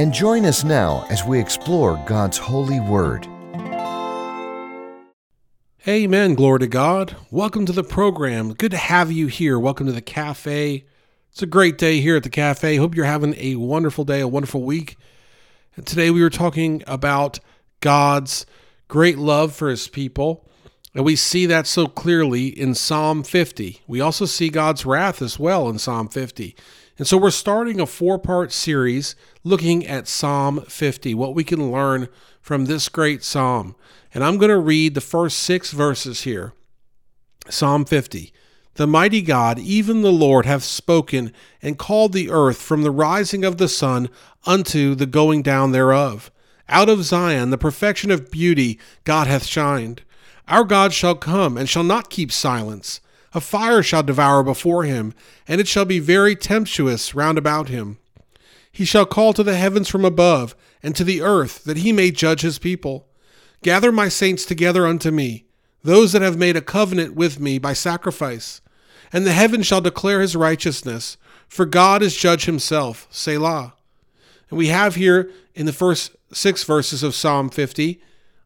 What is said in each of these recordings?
and join us now as we explore God's holy word. Amen. Glory to God. Welcome to the program. Good to have you here. Welcome to the cafe. It's a great day here at the cafe. Hope you're having a wonderful day, a wonderful week. And today we were talking about God's great love for his people. And we see that so clearly in Psalm 50. We also see God's wrath as well in Psalm 50. And so we're starting a four part series looking at Psalm 50, what we can learn from this great psalm. And I'm going to read the first six verses here. Psalm 50. The mighty God, even the Lord, hath spoken and called the earth from the rising of the sun unto the going down thereof. Out of Zion, the perfection of beauty, God hath shined. Our God shall come and shall not keep silence. A fire shall devour before him, and it shall be very tempestuous round about him. He shall call to the heavens from above, and to the earth, that he may judge his people. Gather my saints together unto me, those that have made a covenant with me by sacrifice. And the heaven shall declare his righteousness, for God is judge himself. Selah. And we have here in the first six verses of Psalm 50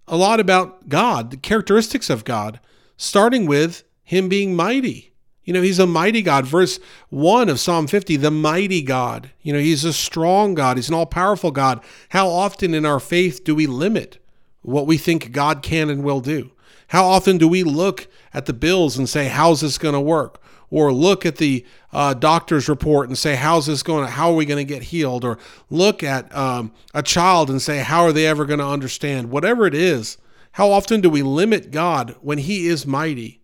a lot about God, the characteristics of God, starting with him being mighty. You know, he's a mighty God. Verse 1 of Psalm 50, the mighty God. You know, he's a strong God. He's an all powerful God. How often in our faith do we limit what we think God can and will do? How often do we look at the bills and say, how's this going to work? Or look at the uh, doctor's report and say, how's this going to, how are we going to get healed? Or look at um, a child and say, how are they ever going to understand? Whatever it is, how often do we limit God when he is mighty?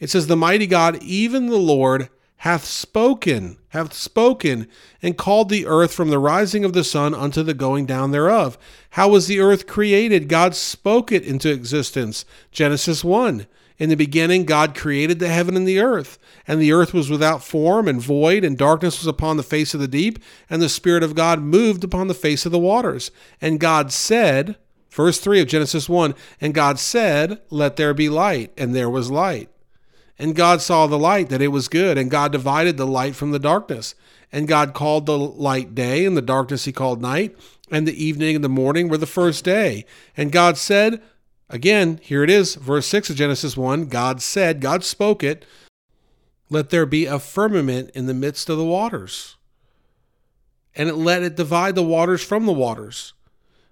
It says, The mighty God, even the Lord, hath spoken, hath spoken, and called the earth from the rising of the sun unto the going down thereof. How was the earth created? God spoke it into existence. Genesis 1. In the beginning, God created the heaven and the earth, and the earth was without form and void, and darkness was upon the face of the deep, and the Spirit of God moved upon the face of the waters. And God said, verse 3 of Genesis 1, and God said, Let there be light, and there was light. And God saw the light that it was good, and God divided the light from the darkness. And God called the light day, and the darkness he called night, and the evening and the morning were the first day. And God said, again, here it is, verse 6 of Genesis 1 God said, God spoke it, let there be a firmament in the midst of the waters. And it let it divide the waters from the waters.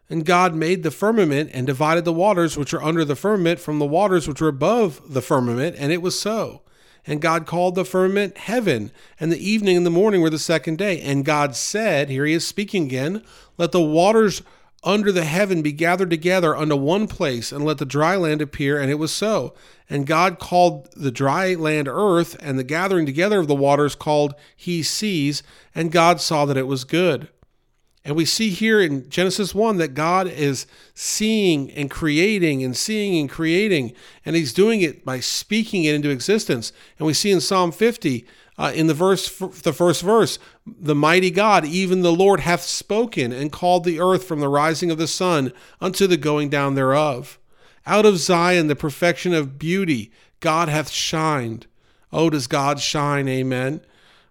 And God made the firmament and divided the waters which are under the firmament from the waters which were above the firmament, and it was so. And God called the firmament heaven, and the evening and the morning were the second day. And God said, Here he is speaking again, let the waters under the heaven be gathered together unto one place, and let the dry land appear. And it was so. And God called the dry land earth, and the gathering together of the waters called he seas. And God saw that it was good. And we see here in Genesis 1 that God is seeing and creating and seeing and creating, and He's doing it by speaking it into existence. And we see in Psalm 50, uh, in the verse, the first verse, the mighty God, even the Lord, hath spoken and called the earth from the rising of the sun unto the going down thereof. Out of Zion, the perfection of beauty, God hath shined. Oh, does God shine? Amen.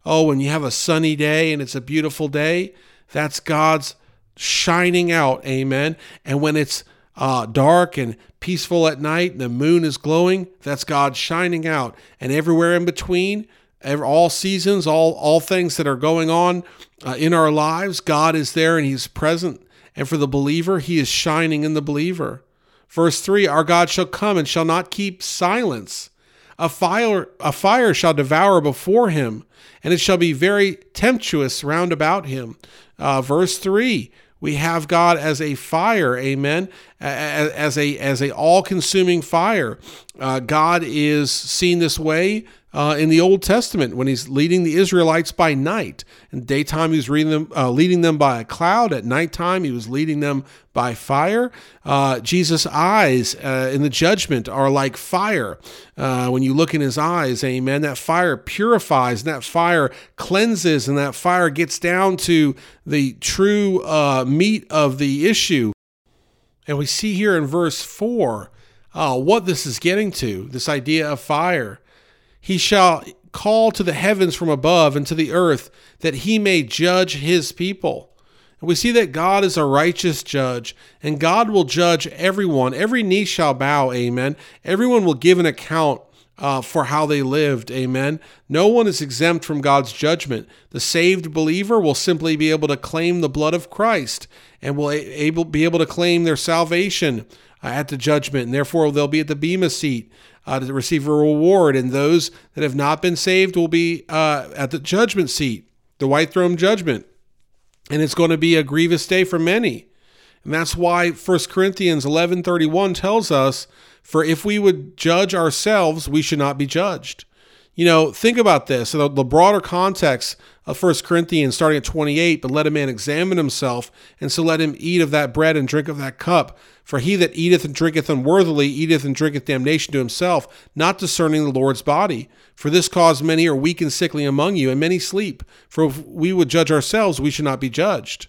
Oh, when you have a sunny day and it's a beautiful day, that's God's shining out. Amen. And when it's uh, dark and peaceful at night and the moon is glowing, that's God shining out. And everywhere in between, all seasons, all, all things that are going on uh, in our lives, God is there and He's present. And for the believer, He is shining in the believer. Verse 3 Our God shall come and shall not keep silence. A fire, a fire shall devour before him, and it shall be very tempestuous round about him. Uh, verse 3 we have God as a fire, amen, as a as a all-consuming fire. Uh, God is seen this way uh, in the Old Testament when he's leading the Israelites by night. In daytime, he was them, uh, leading them by a cloud. At nighttime, he was leading them by fire. Uh, Jesus' eyes uh, in the judgment are like fire. Uh, when you look in his eyes, amen, that fire purifies and that fire cleanses and that fire gets down to the true uh, meat of the issue. And we see here in verse 4 what this is getting to this idea of fire. He shall call to the heavens from above and to the earth that he may judge his people. And we see that God is a righteous judge, and God will judge everyone. Every knee shall bow, amen. Everyone will give an account uh, for how they lived, amen. No one is exempt from God's judgment. The saved believer will simply be able to claim the blood of Christ and will able, be able to claim their salvation uh, at the judgment, and therefore they'll be at the Bema seat uh, to receive a reward. And those that have not been saved will be uh, at the judgment seat, the white throne judgment. And it's going to be a grievous day for many. And that's why 1 Corinthians 11:31 tells us, "For if we would judge ourselves, we should not be judged." You know, think about this. The, the broader context of 1 Corinthians starting at 28, but let a man examine himself, and so let him eat of that bread and drink of that cup. For he that eateth and drinketh unworthily eateth and drinketh damnation to himself, not discerning the Lord's body. For this cause many are weak and sickly among you, and many sleep. For if we would judge ourselves, we should not be judged.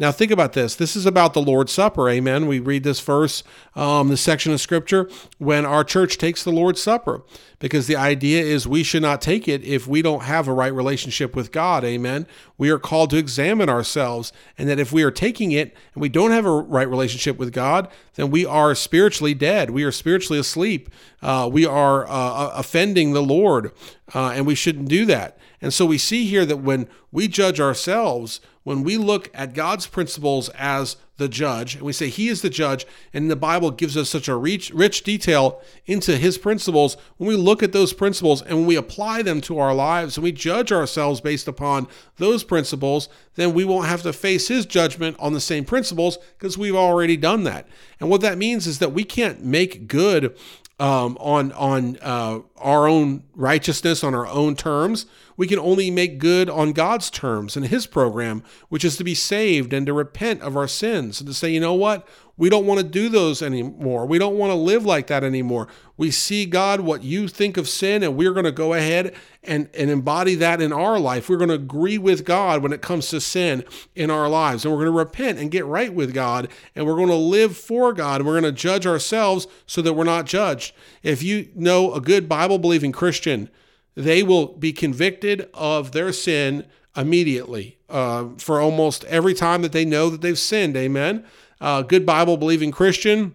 Now, think about this. This is about the Lord's Supper. Amen. We read this verse, um, this section of scripture, when our church takes the Lord's Supper, because the idea is we should not take it if we don't have a right relationship with God. Amen. We are called to examine ourselves, and that if we are taking it and we don't have a right relationship with God, then we are spiritually dead. We are spiritually asleep. Uh, we are uh, offending the Lord, uh, and we shouldn't do that. And so we see here that when we judge ourselves, when we look at God's principles as the judge, and we say He is the judge, and the Bible gives us such a rich, rich detail into His principles, when we look at those principles and when we apply them to our lives and we judge ourselves based upon those principles, then we won't have to face His judgment on the same principles because we've already done that. And what that means is that we can't make good um, on on uh, our own righteousness on our own terms. We can only make good on God's terms and His program, which is to be saved and to repent of our sins and to say, you know what, we don't want to do those anymore. We don't want to live like that anymore. We see, God, what you think of sin, and we're going to go ahead and, and embody that in our life. We're going to agree with God when it comes to sin in our lives. And we're going to repent and get right with God. And we're going to live for God. And we're going to judge ourselves so that we're not judged. If you know a good Bible believing Christian, they will be convicted of their sin immediately uh, for almost every time that they know that they've sinned. Amen uh, good Bible believing Christian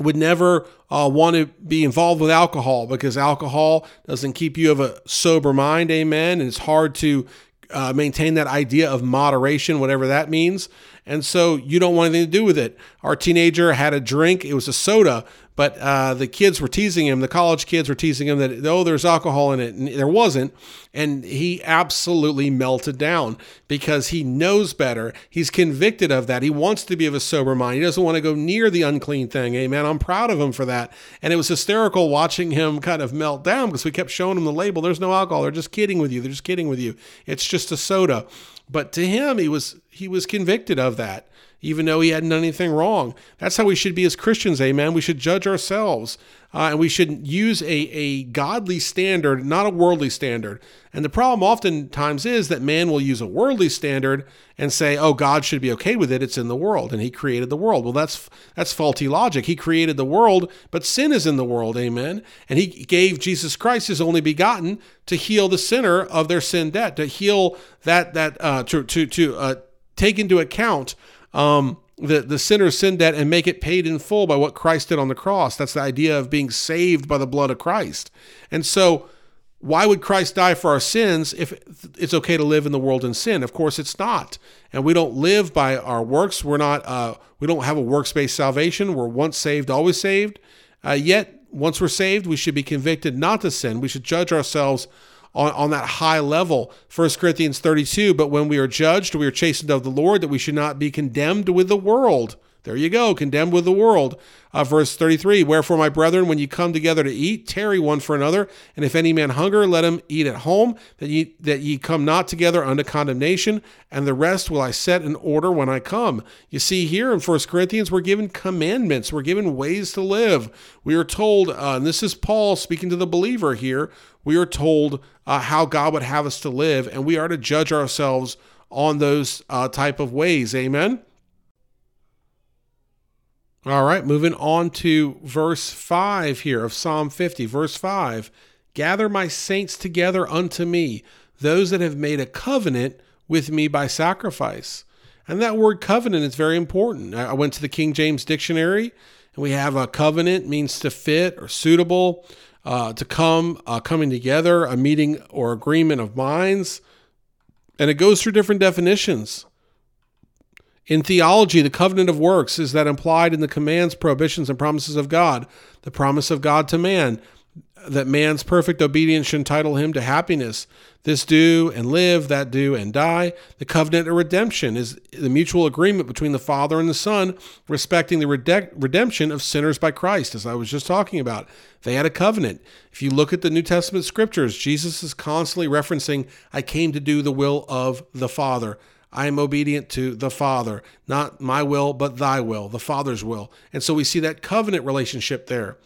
would never uh, want to be involved with alcohol because alcohol doesn't keep you of a sober mind. Amen. And it's hard to uh, maintain that idea of moderation, whatever that means. And so you don't want anything to do with it. Our teenager had a drink, it was a soda, but uh, the kids were teasing him, the college kids were teasing him that, oh, there's alcohol in it. And there wasn't. And he absolutely melted down because he knows better. He's convicted of that. He wants to be of a sober mind. He doesn't want to go near the unclean thing. Amen. I'm proud of him for that. And it was hysterical watching him kind of melt down because we kept showing him the label. There's no alcohol. They're just kidding with you. They're just kidding with you. It's just a soda. But to him, he was he was convicted of that even though he hadn't done anything wrong. That's how we should be as Christians, amen. We should judge ourselves uh, and we should use a, a godly standard, not a worldly standard. And the problem oftentimes is that man will use a worldly standard and say, "Oh, God should be okay with it. It's in the world, and He created the world." Well, that's that's faulty logic. He created the world, but sin is in the world, amen. And He gave Jesus Christ, His only begotten, to heal the sinner of their sin debt, to heal that that uh, to to to uh, take into account um, the, the sinner's sin debt and make it paid in full by what Christ did on the cross. That's the idea of being saved by the blood of Christ. And so, why would Christ die for our sins if it's okay to live in the world in sin? Of course, it's not. And we don't live by our works. We're not. Uh, we don't have a works-based salvation. We're once saved, always saved. Uh, yet, once we're saved, we should be convicted not to sin. We should judge ourselves on, on that high level. 1 Corinthians 32, but when we are judged, we are chastened of the Lord, that we should not be condemned with the world. There you go, condemned with the world. Uh, verse 33 Wherefore, my brethren, when you come together to eat, tarry one for another. And if any man hunger, let him eat at home, that ye, that ye come not together unto condemnation. And the rest will I set in order when I come. You see, here in 1 Corinthians, we're given commandments, we're given ways to live. We are told, uh, and this is Paul speaking to the believer here, we are told uh, how God would have us to live, and we are to judge ourselves on those uh, type of ways. Amen. All right, moving on to verse 5 here of Psalm 50. Verse 5 Gather my saints together unto me, those that have made a covenant with me by sacrifice. And that word covenant is very important. I went to the King James Dictionary, and we have a covenant means to fit or suitable, uh, to come, uh, coming together, a meeting or agreement of minds. And it goes through different definitions. In theology, the covenant of works is that implied in the commands, prohibitions, and promises of God, the promise of God to man, that man's perfect obedience should entitle him to happiness. This do and live, that do and die. The covenant of redemption is the mutual agreement between the Father and the Son respecting the redemption of sinners by Christ, as I was just talking about. They had a covenant. If you look at the New Testament scriptures, Jesus is constantly referencing, I came to do the will of the Father. I am obedient to the Father, not my will, but thy will, the Father's will. And so we see that covenant relationship there.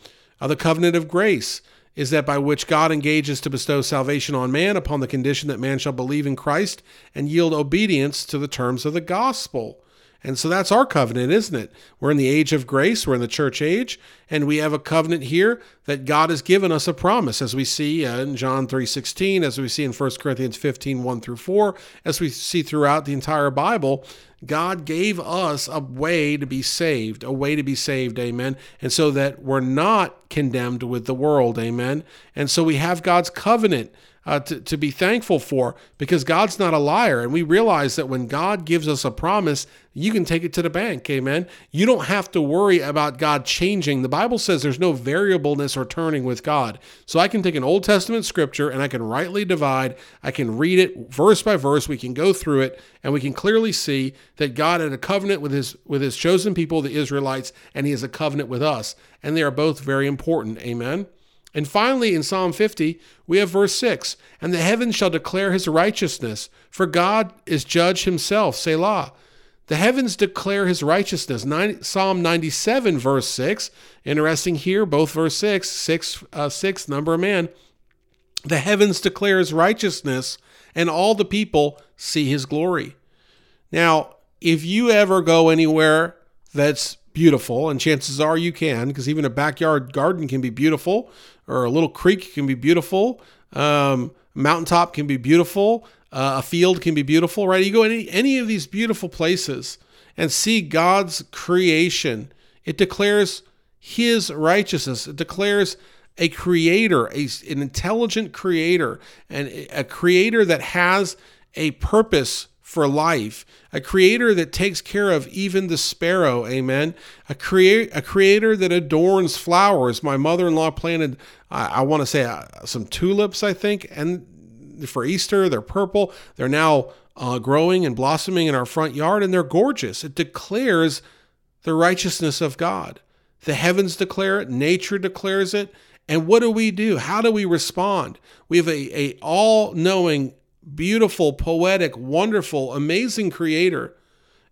Uh, the covenant of grace is that by which God engages to bestow salvation on man upon the condition that man shall believe in Christ and yield obedience to the terms of the gospel. And so that's our covenant, isn't it? We're in the age of grace, we're in the church age, and we have a covenant here that God has given us a promise, as we see in John 3:16, as we see in 1 Corinthians 15, 1 through 4, as we see throughout the entire Bible. God gave us a way to be saved, a way to be saved, amen. And so that we're not condemned with the world, amen. And so we have God's covenant uh, to, to be thankful for because God's not a liar. And we realize that when God gives us a promise, you can take it to the bank. Amen. You don't have to worry about God changing. The Bible says there's no variableness or turning with God. So I can take an Old Testament scripture and I can rightly divide. I can read it verse by verse. We can go through it and we can clearly see that God had a covenant with his with his chosen people, the Israelites, and he has a covenant with us. And they are both very important. Amen. And finally, in Psalm 50, we have verse 6 And the heavens shall declare his righteousness, for God is judge himself, Selah. The heavens declare his righteousness. Psalm 97, verse 6. Interesting here, both verse 6, 6, uh, 6, number of man. The heavens declare his righteousness, and all the people see his glory. Now, if you ever go anywhere that's beautiful, and chances are you can, because even a backyard garden can be beautiful, or a little creek can be beautiful, um, mountaintop can be beautiful, uh, a field can be beautiful, right? You go any any of these beautiful places and see God's creation. It declares His righteousness. It declares a creator, a, an intelligent creator, and a creator that has a purpose for life, a creator that takes care of even the sparrow, amen. A create a creator that adorns flowers. My mother-in-law planted, I, I want to say, uh, some tulips, I think, and for Easter, they're purple. They're now uh, growing and blossoming in our front yard, and they're gorgeous. It declares the righteousness of God. The heavens declare it, nature declares it, and what do we do? How do we respond? We have a, a all-knowing beautiful, poetic, wonderful, amazing creator?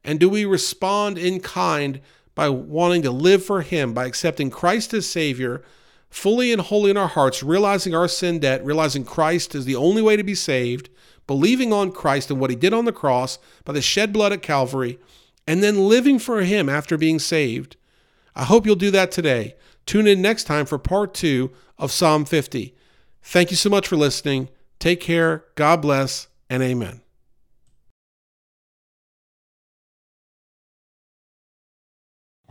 And do we respond in kind by wanting to live for Him, by accepting Christ as Savior, fully and wholly in our hearts, realizing our sin debt, realizing Christ is the only way to be saved, believing on Christ and what He did on the cross by the shed blood at Calvary, and then living for Him after being saved? I hope you'll do that today. Tune in next time for part two of Psalm 50. Thank you so much for listening. Take care, God bless, and amen.